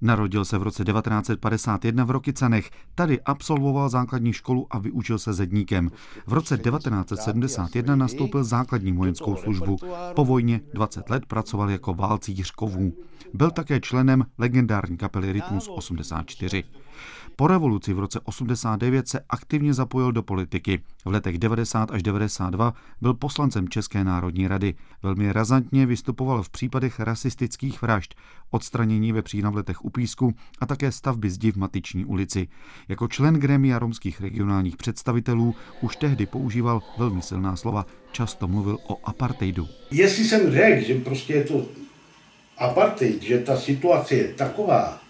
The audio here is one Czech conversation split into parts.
Narodil se v roce 1951 v Rokycanech. Tady absolvoval základní školu a vyučil se zedníkem. V roce 1971 nastoupil základní vojenskou službu. Po vojně 20 let pracoval jako válcíř kovů. Byl také členem legendární kapely Rytmus 84. Po revoluci v roce 89 se aktivně zapojil do politiky. V letech 90 až 92 byl poslancem České národní rady. Velmi razantně vystupoval v případech rasistických vražd, odstranění ve v letech u Písku a také stavby zdi v Matiční ulici. Jako člen gremia romských regionálních představitelů už tehdy používal velmi silná slova. Často mluvil o apartheidu. Jestli jsem řekl, že prostě je to apartheid, že ta situace je taková,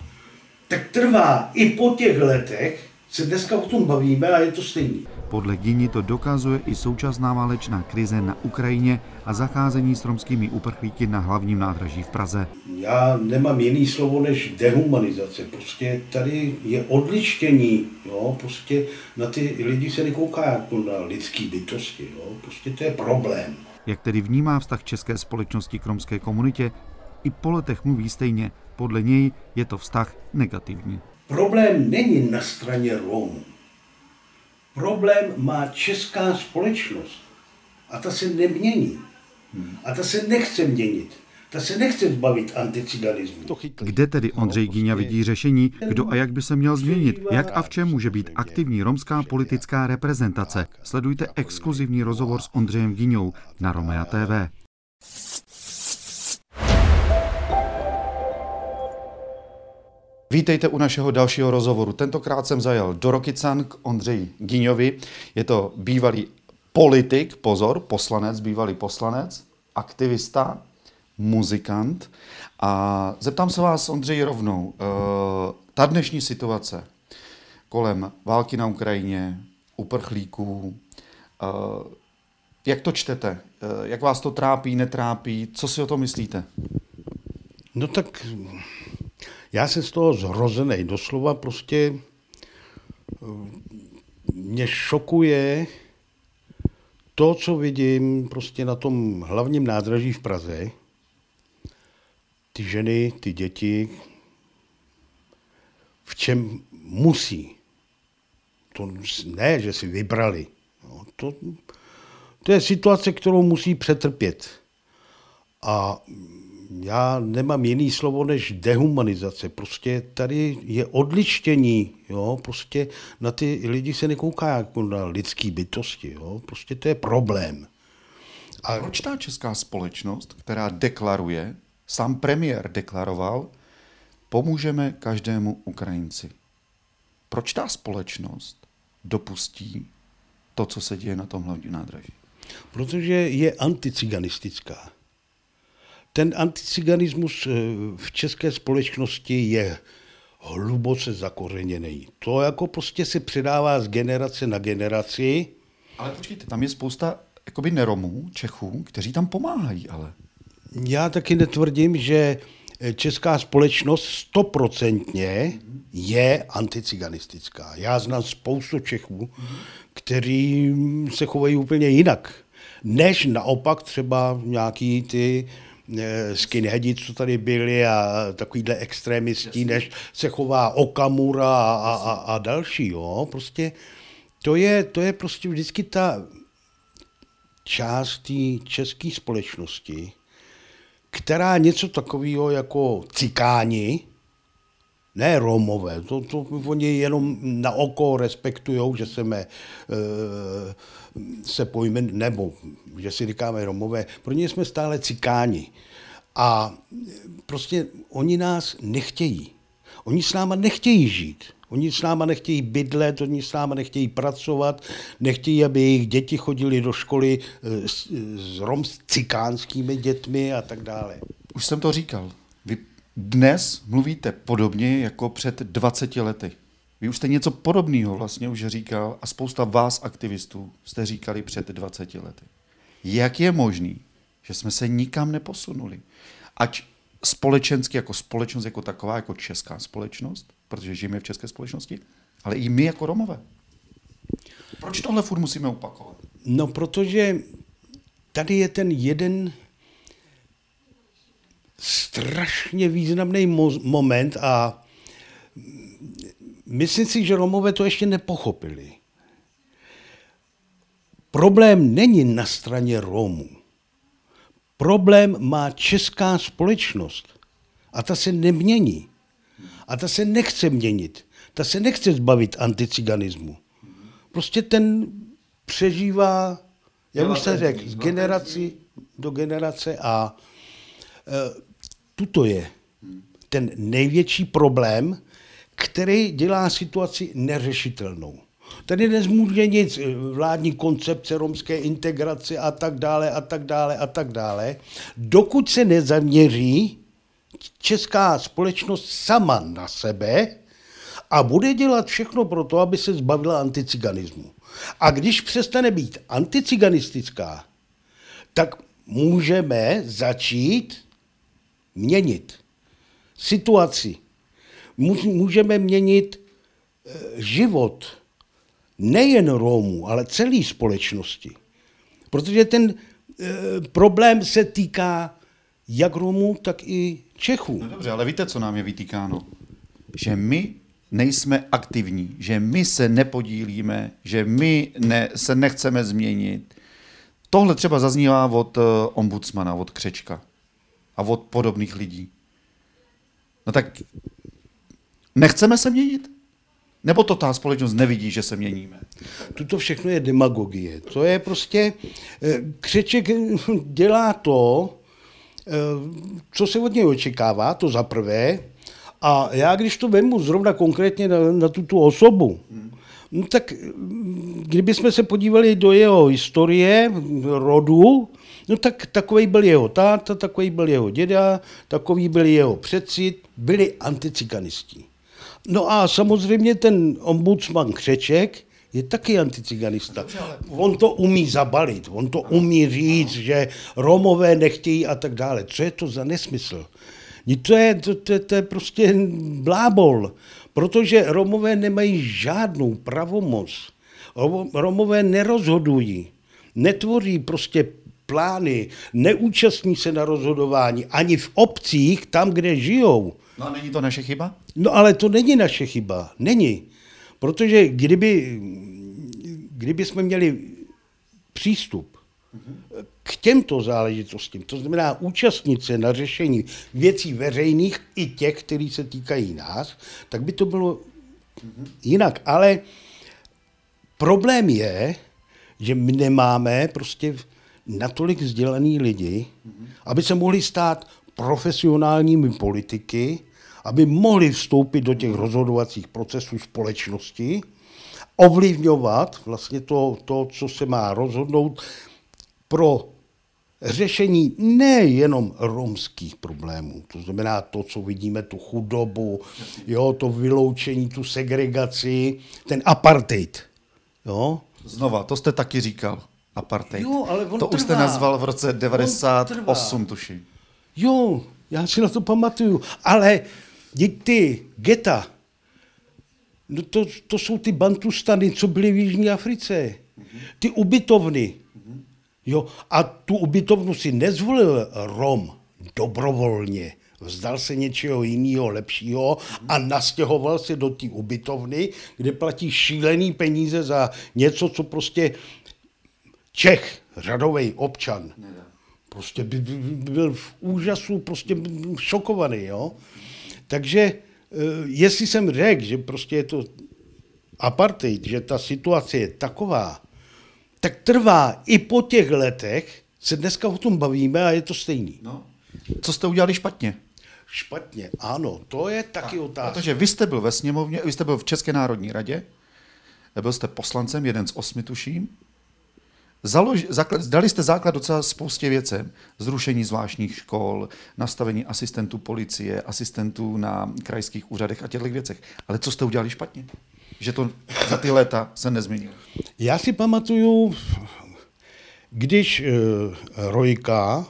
tak trvá i po těch letech, se dneska o tom bavíme a je to stejný. Podle Gini to dokazuje i současná válečná krize na Ukrajině a zacházení s romskými uprchlíky na hlavním nádraží v Praze. Já nemám jiný slovo než dehumanizace. Prostě tady je odlištění. Jo? Prostě na ty lidi se nekouká jako na lidský bytosti. Jo? Prostě to je problém. Jak tedy vnímá vztah české společnosti k romské komunitě, i po letech mluví stejně. Podle něj je to vztah negativní. Problém není na straně Romů. Problém má česká společnost. A ta se nemění. A ta se nechce měnit. Ta se nechce zbavit anticiganismu. Kde tedy Ondřej Gíňa vidí řešení, kdo a jak by se měl změnit? Jak a v čem může být aktivní romská politická reprezentace? Sledujte exkluzivní rozhovor s Ondřejem Gíňou na Romea TV. Vítejte u našeho dalšího rozhovoru. Tentokrát jsem zajel do Rokycan k Ondřeji Gíňovi. Je to bývalý politik, pozor, poslanec, bývalý poslanec, aktivista, muzikant. A zeptám se vás, Ondřej, rovnou. Eh, ta dnešní situace kolem války na Ukrajině, uprchlíků, eh, jak to čtete? Eh, jak vás to trápí, netrápí? Co si o to myslíte? No tak já jsem z toho zhrozený. Doslova prostě eh, mě šokuje to, co vidím prostě na tom hlavním nádraží v Praze. Ty ženy, ty děti, v čem musí. To ne, že si vybrali. No, to, to je situace, kterou musí přetrpět. A já nemám jiný slovo než dehumanizace. Prostě tady je odličtění, jo, prostě na ty lidi se nekouká jako na lidský bytosti, jo, prostě to je problém. A proč ta česká společnost, která deklaruje, sám premiér deklaroval, pomůžeme každému Ukrajinci. Proč ta společnost dopustí to, co se děje na tom hlavním nádraží? Protože je anticiganistická ten anticiganismus eh, v české společnosti je hluboce zakořeněný. To jako prostě se předává z generace na generaci. Ale počkejte, tam je spousta jakoby neromů, Čechů, kteří tam pomáhají, ale... Já taky netvrdím, že česká společnost stoprocentně je anticiganistická. Já znám spoustu Čechů, kteří se chovají úplně jinak, než naopak třeba nějaký ty Eh, skinheadi, co tady byli a takovýhle extrémistí, než se chová Okamura a, a, a, a další. Jo? Prostě to je, to je prostě vždycky ta část té české společnosti, která něco takového jako cikáni, ne Romové, to, to oni jenom na oko respektují, že se, me, eh, se pojme, nebo že si říkáme Romové, pro ně jsme stále cikáni. A prostě oni nás nechtějí. Oni s náma nechtějí žít. Oni s náma nechtějí bydlet, oni s náma nechtějí pracovat, nechtějí, aby jejich děti chodili do školy eh, s, s rom s cikánskými dětmi a tak dále. Už jsem to říkal. Vy dnes mluvíte podobně jako před 20 lety. Vy už jste něco podobného vlastně už říkal a spousta vás aktivistů jste říkali před 20 lety. Jak je možný, že jsme se nikam neposunuli? Ať společensky jako společnost jako taková, jako česká společnost, protože žijeme v české společnosti, ale i my jako Romové. Proč tohle furt musíme opakovat? No, protože tady je ten jeden strašně významný mo- moment a myslím si, že Romové to ještě nepochopili. Problém není na straně Romů. Problém má česká společnost a ta se nemění. A ta se nechce měnit. Ta se nechce zbavit anticiganismu. Prostě ten přežívá, jak už jsem řekl, z generaci do generace a e, tuto je ten největší problém, který dělá situaci neřešitelnou. Tady nezmůže nic, vládní koncepce romské integrace a tak dále a tak dále a tak dále, dokud se nezaměří česká společnost sama na sebe a bude dělat všechno pro to, aby se zbavila anticiganismu. A když přestane být anticiganistická, tak můžeme začít měnit situaci. Můžeme měnit eh, život nejen Romů, ale celé společnosti. Protože ten e, problém se týká jak Romů, tak i Čechů. No dobře, ale víte, co nám je vytýkáno? Že my nejsme aktivní, že my se nepodílíme, že my ne, se nechceme změnit. Tohle třeba zaznívá od uh, ombudsmana, od Křečka a od podobných lidí. No tak nechceme se měnit? Nebo to ta společnost nevidí, že se měníme? Tuto všechno je demagogie. To je prostě, eh, Křeček dělá to, eh, co se od něj očekává, to za prvé, a já když to vemu zrovna konkrétně na, na tuto osobu, no tak kdybychom se podívali do jeho historie, rodu, no tak takový byl jeho táta, takový byl jeho děda, takový byl jeho předcit, byli anticikanisti. No a samozřejmě ten ombudsman Křeček je taky anticiganista. On to umí zabalit, on to umí říct, že Romové nechtějí a tak dále. Co je to za nesmysl? To je, to, to, to je prostě blábol, protože Romové nemají žádnou pravomoc. Romové nerozhodují, netvoří prostě plány, neúčastní se na rozhodování ani v obcích, tam, kde žijou. No a není to naše chyba? No ale to není naše chyba, není. Protože kdyby, kdyby jsme měli přístup k těmto záležitostím, to znamená účastnit se na řešení věcí veřejných i těch, které se týkají nás, tak by to bylo jinak. Ale problém je, že my nemáme prostě natolik vzdělaný lidi, aby se mohli stát profesionálními politiky, aby mohli vstoupit do těch rozhodovacích procesů společnosti, ovlivňovat vlastně to, to, co se má rozhodnout pro řešení nejenom romských problémů, to znamená to, co vidíme, tu chudobu, jo, to vyloučení, tu segregaci, ten apartheid. Jo? Znova, to jste taky říkal, apartheid. Jo, ale on to trvá. už jste nazval v roce 98, tuším. Jo, já si na to pamatuju, ale ty geta, no to, to jsou ty bantustany, co byly v Jižní Africe. Ty ubytovny. Jo, a tu ubytovnu si nezvolil Rom dobrovolně. Vzdal se něčeho jiného, lepšího a nastěhoval se do té ubytovny, kde platí šílený peníze za něco, co prostě Čech, řadový občan, prostě by, by, by byl v úžasu, prostě šokovaný, jo. Takže eh, jestli jsem řekl, že prostě je to apartheid, že ta situace je taková, tak trvá i po těch letech, se dneska o tom bavíme a je to stejný. No. Co jste udělali špatně? Špatně, ano, to je taky a, otázka. Protože vy jste byl ve sněmovně, vy jste byl v České národní radě, byl jste poslancem, jeden z osmi tuším, Založ, základ, dali jste základ docela spoustě věcem. Zrušení zvláštních škol, nastavení asistentů policie, asistentů na krajských úřadech a těchto věcech. Ale co jste udělali špatně? Že to za ty léta se nezměnilo. Já si pamatuju, když uh, Rojka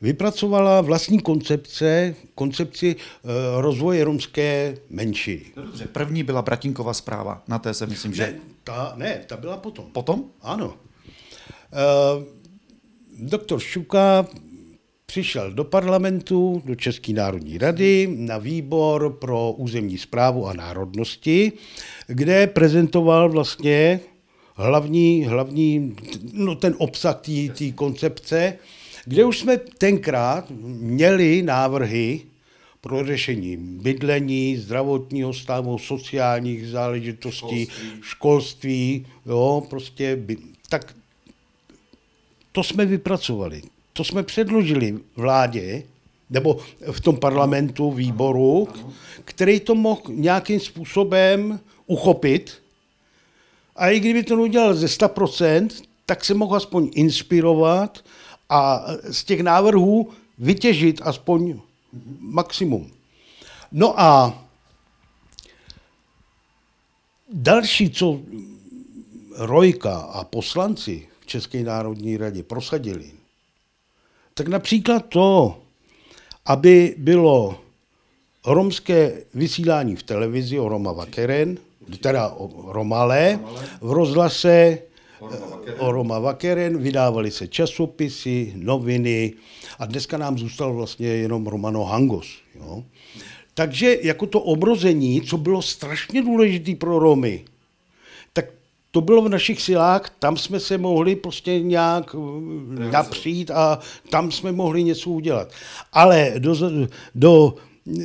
vypracovala vlastní koncepce, koncepci uh, rozvoje romské menšiny. No dobře, první byla Bratinková zpráva, na té se myslím, že... Ne, ta, ne, ta byla potom. Potom? Ano. Uh, doktor Šuka přišel do parlamentu, do České národní rady, na výbor pro územní zprávu a národnosti, kde prezentoval vlastně hlavní, hlavní no ten obsah té koncepce, kde už jsme tenkrát měli návrhy pro řešení bydlení, zdravotního stavu, sociálních záležitostí, školství, školství jo, prostě, by, tak to jsme vypracovali. To jsme předložili vládě, nebo v tom parlamentu, výboru, který to mohl nějakým způsobem uchopit. A i kdyby to udělal ze 100%, tak se mohl aspoň inspirovat a z těch návrhů vytěžit aspoň maximum. No a další, co Rojka a poslanci České národní radě prosadili, tak například to, aby bylo romské vysílání v televizi o Roma Vakeren, teda o Romale, v rozhlase o Roma Vakeren, vydávali se časopisy, noviny a dneska nám zůstal vlastně jenom Romano Hangos. Jo. Takže jako to obrození, co bylo strašně důležité pro Romy, to bylo v našich silách, tam jsme se mohli prostě nějak eh, napřít a tam jsme mohli něco udělat. Ale do, do eh,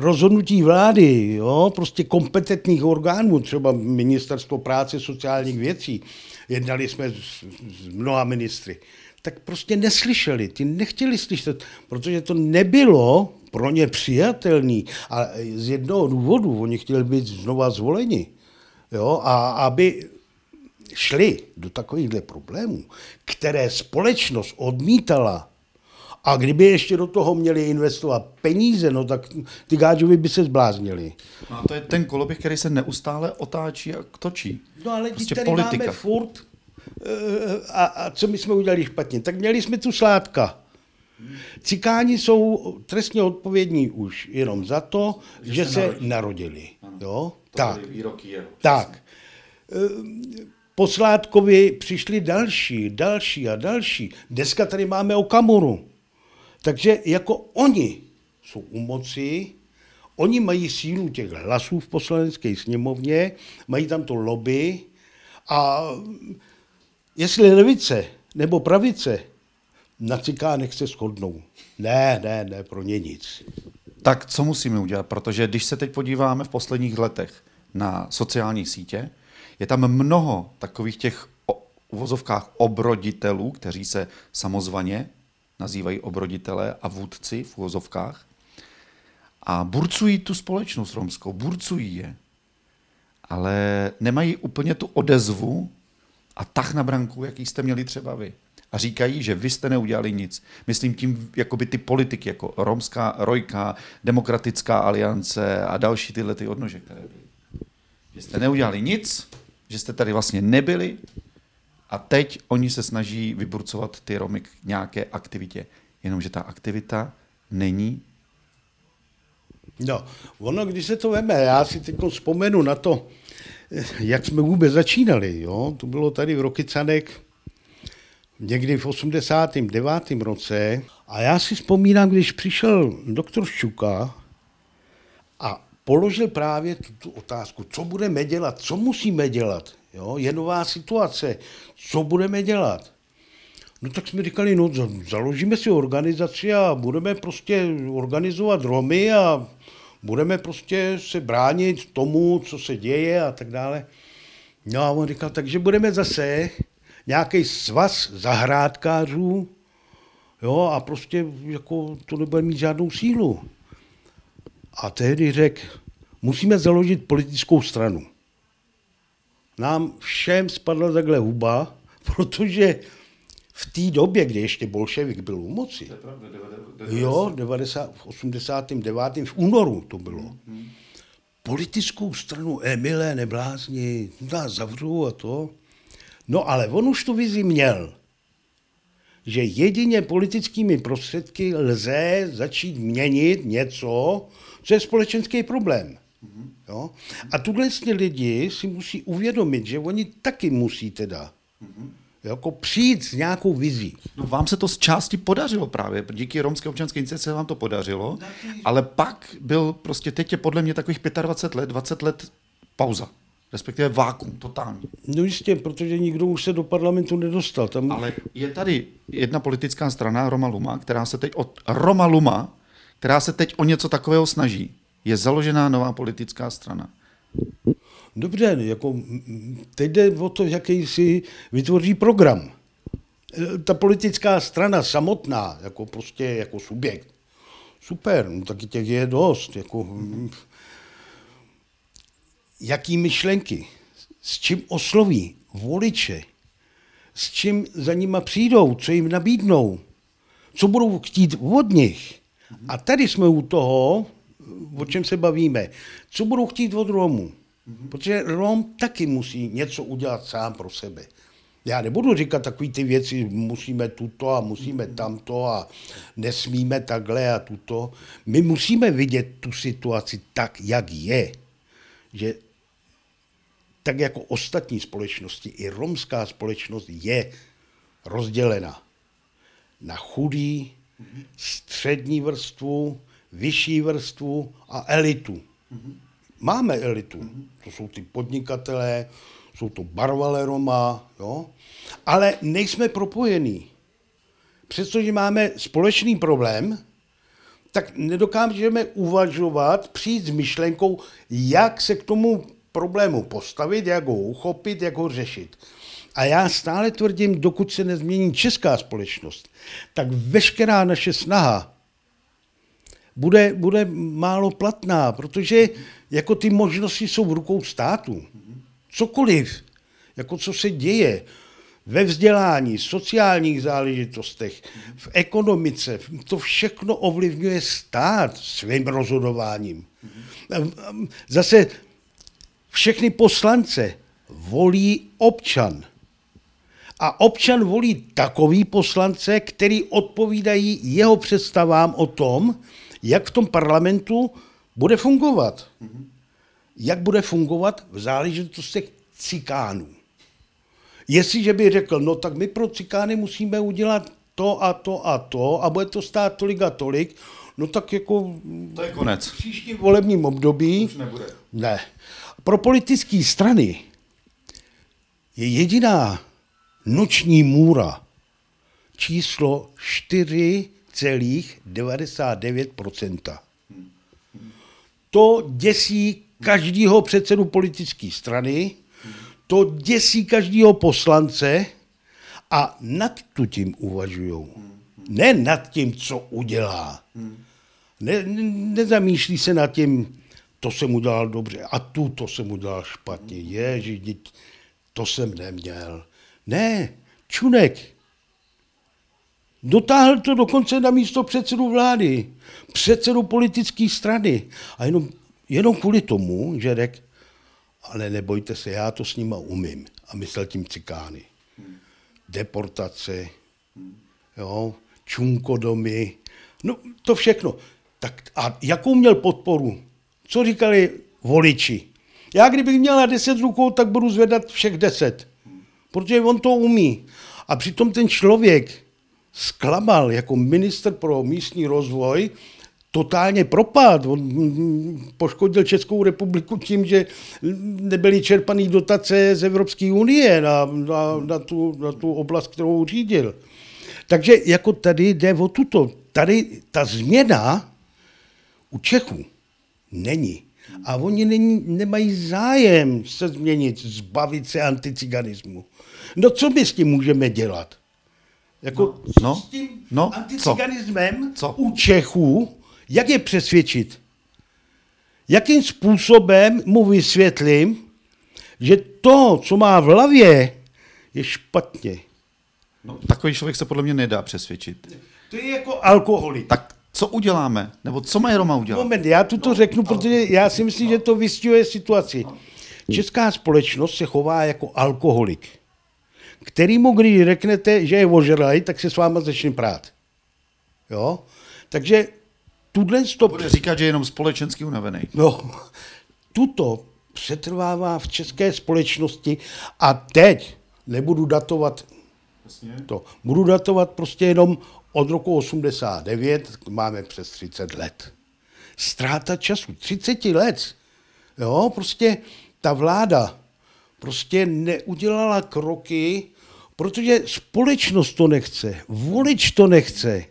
rozhodnutí vlády, jo, prostě kompetentních orgánů, třeba Ministerstvo práce sociálních věcí, jednali jsme s, s mnoha ministry, tak prostě neslyšeli, ty nechtěli slyšet, protože to nebylo pro ně přijatelný. A z jednoho důvodu, oni chtěli být znova zvoleni. Jo, a aby šli do takovýchhle problémů, které společnost odmítala, a kdyby ještě do toho měli investovat peníze, no tak ty gáčovi by se zbláznili. No a to je ten koloběh, který se neustále otáčí a točí. No ale prostě tady politika. máme furt, eh, a, a co my jsme udělali špatně? Tak měli jsme tu sládka. Cikáni jsou trestně odpovědní už jenom za to, že, že se narodili. narodili. Jo? tak. Výroky je, tak. Eh, po Sládkovi přišli další, další a další. Dneska tady máme Okamuru. Takže jako oni jsou u moci, oni mají sílu těch hlasů v poslanecké sněmovně, mají tam to lobby a jestli levice nebo pravice na cikánech se shodnou. Ne, ne, ne, pro ně nic. Tak co musíme udělat? Protože když se teď podíváme v posledních letech na sociální sítě, je tam mnoho takových těch uvozovkách obroditelů, kteří se samozvaně nazývají obroditelé a vůdci v uvozovkách a burcují tu společnost romskou, burcují je, ale nemají úplně tu odezvu a tah na branku, jaký jste měli třeba vy a říkají, že vy jste neudělali nic. Myslím tím jakoby ty politiky, jako Romská Rojka, Demokratická aliance a další tyhle ty odnože, které byly. Že jste neudělali nic, že jste tady vlastně nebyli a teď oni se snaží vyburcovat ty Romy k nějaké aktivitě. Jenomže ta aktivita není No, ono, když se to veme, já si teď vzpomenu na to, jak jsme vůbec začínali. Jo? To bylo tady v Rokycanek někdy v 89. roce. A já si vzpomínám, když přišel doktor Šuka a položil právě tu, tu otázku, co budeme dělat, co musíme dělat. Jo? Je nová situace, co budeme dělat. No tak jsme říkali, no založíme si organizaci a budeme prostě organizovat Romy a budeme prostě se bránit tomu, co se děje a tak dále. No a on říkal, takže budeme zase nějaký svaz zahrádkářů, jo, a prostě jako to nebude mít žádnou sílu. A tehdy řekl, musíme založit politickou stranu. Nám všem spadla takhle huba, protože v té době, kdy ještě bolševik byl u moci, jo, 90, v 89. v únoru to bylo, hmm. politickou stranu Emile neblázni, nás zavřou a to. No ale on už tu vizi měl, že jedině politickými prostředky lze začít měnit něco, co je společenský problém. Jo? A tuhle lidi si musí uvědomit, že oni taky musí teda jako přijít s nějakou vizí. No, vám se to z části podařilo právě, díky romské občanské iniciativě vám to podařilo, ale pak byl prostě teď je podle mě takových 25 let, 20 let pauza respektive vákum, totální. No jistě, protože nikdo už se do parlamentu nedostal. Tam... Ale je tady jedna politická strana, Roma Luma, která se teď od Roma Luma, která se teď o něco takového snaží. Je založená nová politická strana. Dobře, jako teď jde o to, jaký si vytvoří program. Ta politická strana samotná, jako prostě jako subjekt, super, no taky těch je dost. Jako, jaký myšlenky, s čím osloví voliče, s čím za nima přijdou, co jim nabídnou, co budou chtít od nich. A tady jsme u toho, o čem se bavíme. Co budou chtít od Romů? Protože Rom taky musí něco udělat sám pro sebe. Já nebudu říkat takové ty věci, musíme tuto a musíme tamto a nesmíme takhle a tuto. My musíme vidět tu situaci tak, jak je. Že tak jako ostatní společnosti, i romská společnost je rozdělena na chudý, střední vrstvu, vyšší vrstvu a elitu. Máme elitu. To jsou ty podnikatelé, jsou to barvale Roma, jo? ale nejsme propojení. Přestože máme společný problém, tak nedokážeme uvažovat, přijít s myšlenkou, jak se k tomu problému postavit, jak ho uchopit, jak ho řešit. A já stále tvrdím, dokud se nezmění česká společnost, tak veškerá naše snaha bude, bude málo platná, protože jako ty možnosti jsou v rukou státu. Cokoliv, jako co se děje ve vzdělání, sociálních záležitostech, v ekonomice, to všechno ovlivňuje stát svým rozhodováním. Zase všechny poslance volí občan. A občan volí takový poslance, který odpovídají jeho představám o tom, jak v tom parlamentu bude fungovat. Jak bude fungovat v záležitostech cikánů. Jestliže by řekl, no tak my pro cikány musíme udělat to a to a to a bude to stát tolik a tolik, no tak jako... To je konec. V příštím volebním období... Už nebude. Ne. Pro politické strany je jediná noční můra číslo 4,99%. To děsí každého předsedu politické strany, to děsí každého poslance a nad tu tím uvažují. Ne nad tím, co udělá. Ne, nezamýšlí se nad tím, to jsem udělal dobře a tu to jsem udělal špatně. Ježi, to jsem neměl. Ne, čunek. Dotáhl to dokonce na místo předsedu vlády, předsedu politické strany. A jenom, jenom kvůli tomu, že řekl, ale nebojte se, já to s nima umím. A myslel tím cikány. Deportace, jo, čunkodomy, no to všechno. Tak a jakou měl podporu? Co říkali voliči? Já kdybych měla deset rukou, tak budu zvedat všech deset. Protože on to umí. A přitom ten člověk zklamal jako minister pro místní rozvoj, totálně propad. On poškodil Českou republiku tím, že nebyly čerpané dotace z Evropské unie na, na, na, tu, na tu oblast, kterou řídil. Takže jako tady jde o tuto. Tady ta změna u Čechů není. A oni není, nemají zájem se změnit, zbavit se anticiganismu. No co my s tím můžeme dělat? Jako no, no, s tím no, anticiganismem co? u Čechů, jak je přesvědčit? Jakým způsobem mu vysvětlím, že to, co má v hlavě, je špatně. No, takový člověk se podle mě nedá přesvědčit. To je jako alkoholik. Tak co uděláme? Nebo co má Roma udělat? Moment, já tu to no, řeknu, protože já si myslím, no. že to vystihuje situaci. Česká společnost se chová jako alkoholik, kterýmu, když řeknete, že je ožralý, tak se s váma začne prát. Jo? Takže tuhle stop... Bude říkat, že je jenom společensky unavený. No, tuto přetrvává v české společnosti a teď nebudu datovat To. Budu datovat prostě jenom od roku 89, máme přes 30 let. Ztráta času, 30 let. Jo, prostě ta vláda prostě neudělala kroky, protože společnost to nechce, volič to nechce.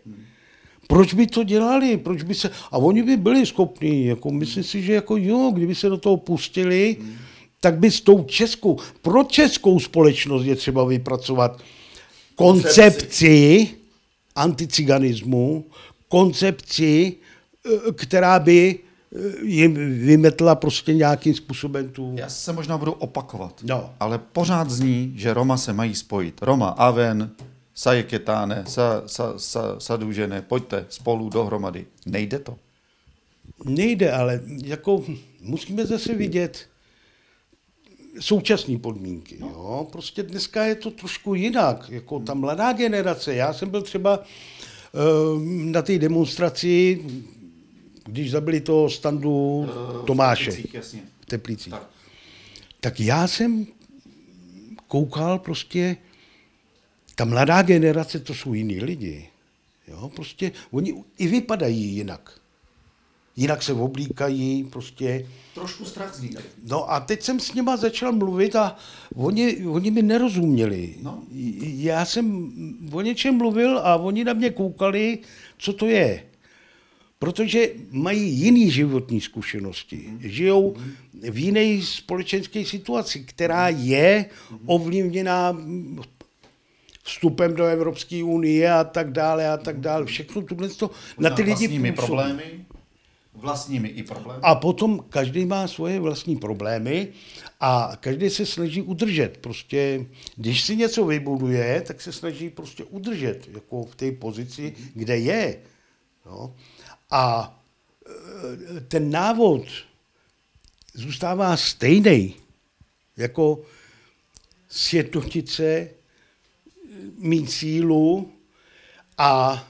Proč by to dělali? Proč by se... A oni by byli schopní, jako myslím si, že jako jo, kdyby se do toho pustili, tak by s tou českou, pro českou společnost je třeba vypracovat koncepci anticiganismu, koncepci, eh, která by eh, jim vymetla prostě nějakým způsobem tu... Já se možná budu opakovat, no. ale pořád zní, že Roma se mají spojit. Roma, Aven, Sajeketáne, sa, sa, sa, Sadůžené, pojďte spolu dohromady. Nejde to? Nejde, ale jako musíme zase vidět, současné podmínky. No. Jo? Prostě dneska je to trošku jinak. Jako ta mladá generace. Já jsem byl třeba uh, na té demonstraci, když zabili toho standu uh, Tomáše. V Teplicích. V Teplicích. Tak. tak já jsem koukal prostě, ta mladá generace, to jsou jiní lidi. Jo? Prostě oni i vypadají jinak jinak se oblíkají, prostě. Trošku strach z. No a teď jsem s nima začal mluvit a oni, oni mi nerozuměli. No. Já jsem o něčem mluvil a oni na mě koukali, co to je. Protože mají jiný životní zkušenosti. Žijou v jiné společenské situaci, která je ovlivněná vstupem do Evropské unie a tak dále a tak dále. Všechno tohle to na ty lidi problémy vlastními i problémy. A potom každý má svoje vlastní problémy a každý se snaží udržet. Prostě, když si něco vybuduje, tak se snaží prostě udržet jako v té pozici, kde je. No. A e, ten návod zůstává stejný, jako sjednotit se, mít sílu a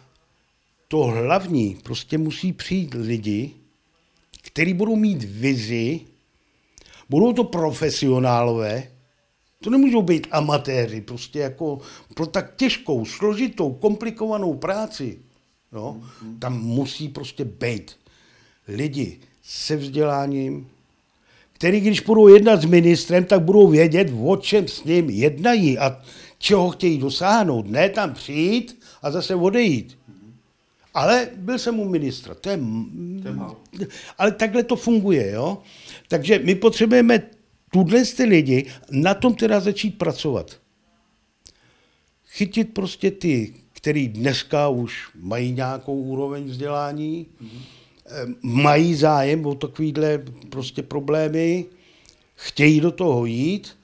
to hlavní, prostě musí přijít lidi, kteří budou mít vizi, budou to profesionálové, to nemůžou být amatéři, prostě jako pro tak těžkou, složitou, komplikovanou práci, no, tam musí prostě být lidi se vzděláním, který když budou jednat s ministrem, tak budou vědět, o čem s ním jednají. A čeho chtějí dosáhnout. Ne tam přijít a zase odejít. Ale byl jsem u ministra. To je, to je Ale takhle to funguje, jo. Takže my potřebujeme tuhle ty lidi na tom teda začít pracovat. Chytit prostě ty, který dneska už mají nějakou úroveň vzdělání, mm-hmm. mají zájem o takovýhle prostě problémy, chtějí do toho jít,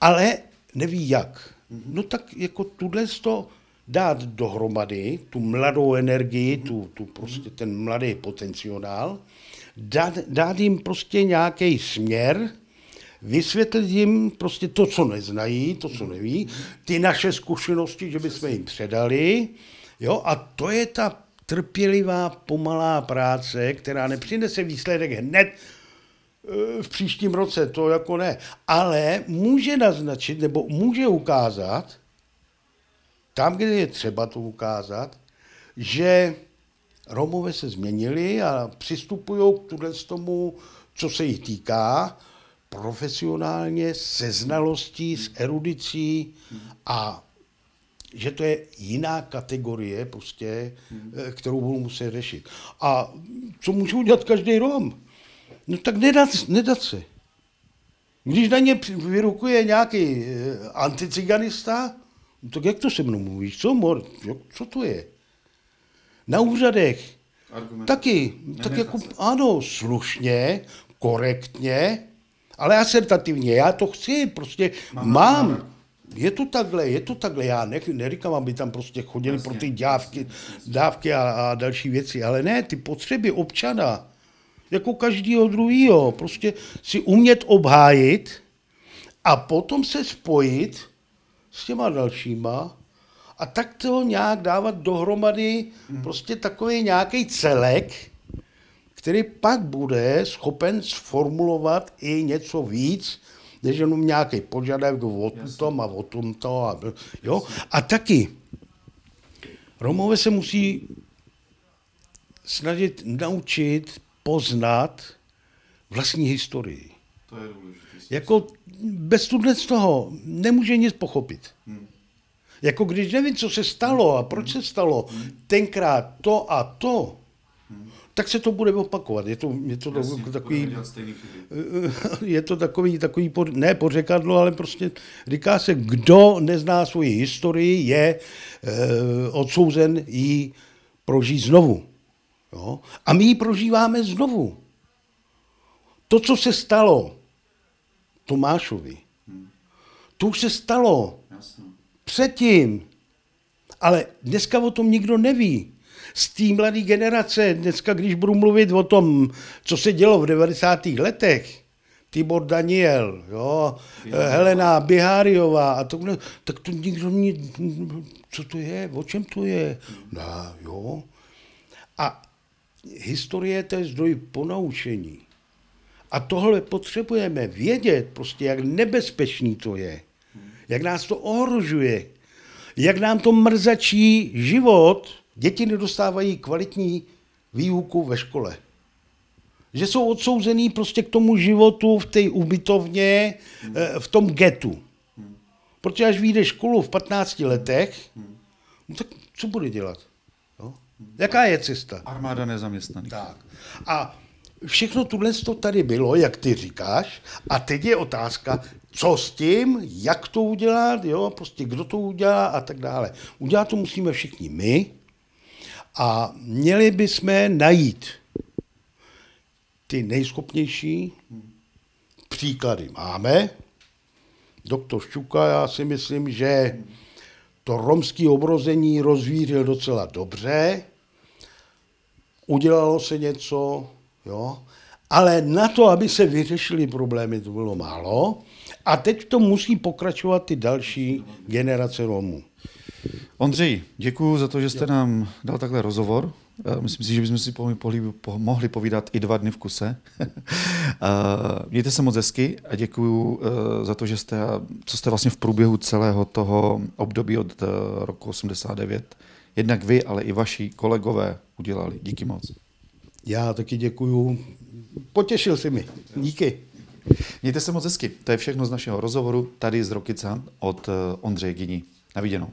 ale neví jak. Mm-hmm. No tak jako tuhle to dát dohromady tu mladou energii, tu, tu prostě ten mladý potenciál, dát, dát jim prostě nějaký směr, vysvětlit jim prostě to, co neznají, to, co neví, ty naše zkušenosti, že bychom jim předali, jo, a to je ta trpělivá, pomalá práce, která nepřinese výsledek hned v příštím roce, to jako ne, ale může naznačit nebo může ukázat, tam, kde je třeba to ukázat, že Romové se změnili a přistupují k tuhle tomu, co se jich týká, profesionálně, se znalostí, s erudicí a že to je jiná kategorie, prostě, eh, kterou budou muset řešit. A co může udělat každý Rom? No tak nedat, nedat se. Když na ně vyrukuje nějaký eh, anticiganista, No tak jak to se mnou mluvíš? Co, mor? Co to je? Na úřadech. Argument. Taky. Ne, tak jako, ano, slušně, korektně, ale asertativně. Já to chci, prostě mám. mám. Je to takhle, je to takhle. Já ne, neříkám, aby tam prostě chodili jasně, pro ty dávky, dávky a, a další věci, ale ne, ty potřeby občana, jako každýho druhého, prostě si umět obhájit a potom se spojit s těma dalšíma a tak to nějak dávat dohromady hmm. prostě takový nějaký celek, který pak bude schopen sformulovat i něco víc, než jenom nějaký požadavek o tom a o tomto. A, jo? a taky Romové se musí snažit naučit poznat vlastní historii. To je důležité. Jako bez tuhle z toho nemůže nic pochopit. Hmm. Jako když nevím, co se stalo a proč se stalo tenkrát to a to, tak se to bude opakovat. Je to, je to Jasně, takový, je to takový, takový pod, ne pořekadlo, ale prostě říká se, kdo nezná svoji historii, je e, odsouzen ji prožít znovu. Jo? A my ji prožíváme znovu. To, co se stalo Tomášovi, to už se stalo. Jasně předtím. Ale dneska o tom nikdo neví. Z té mladé generace, dneska, když budu mluvit o tom, co se dělo v 90. letech, Tibor Daniel, jo, Bihariová. Helena Biháriová a to, tak to nikdo ní, co to je, o čem to je? No, jo. A historie to je zdroj ponaučení. A tohle potřebujeme vědět, prostě jak nebezpečný to je jak nás to ohrožuje, jak nám to mrzačí život. Děti nedostávají kvalitní výuku ve škole. Že jsou odsouzený prostě k tomu životu v té ubytovně, eh, v tom getu. Protože až vyjde školu v 15 letech, no tak co bude dělat? Jaká je cesta? Armáda nezaměstnaných. Tak. A všechno tohle to tady bylo, jak ty říkáš, a teď je otázka, co s tím, jak to udělat, jo, prostě kdo to udělá a tak dále. Udělat to musíme všichni my a měli bychom najít ty nejschopnější příklady máme. Doktor Ščuka, já si myslím, že to romské obrození rozvířil docela dobře, udělalo se něco, jo, ale na to, aby se vyřešily problémy, to bylo málo. A teď to musí pokračovat ty další generace Romů. Ondřej, děkuji za to, že jste nám dal takhle rozhovor. Myslím si, že bychom si mohli povídat i dva dny v kuse. Mějte se moc hezky a děkuji eh, za to, že jste, co jste vlastně v průběhu celého toho období od eh, roku 89, jednak vy, ale i vaši kolegové udělali. Díky moc. Já taky děkuju. Potěšil jsi mi. Díky. Mějte se moc hezky. To je všechno z našeho rozhovoru tady z Rokyca od eh, Ondřeje Gini. Na viděnou.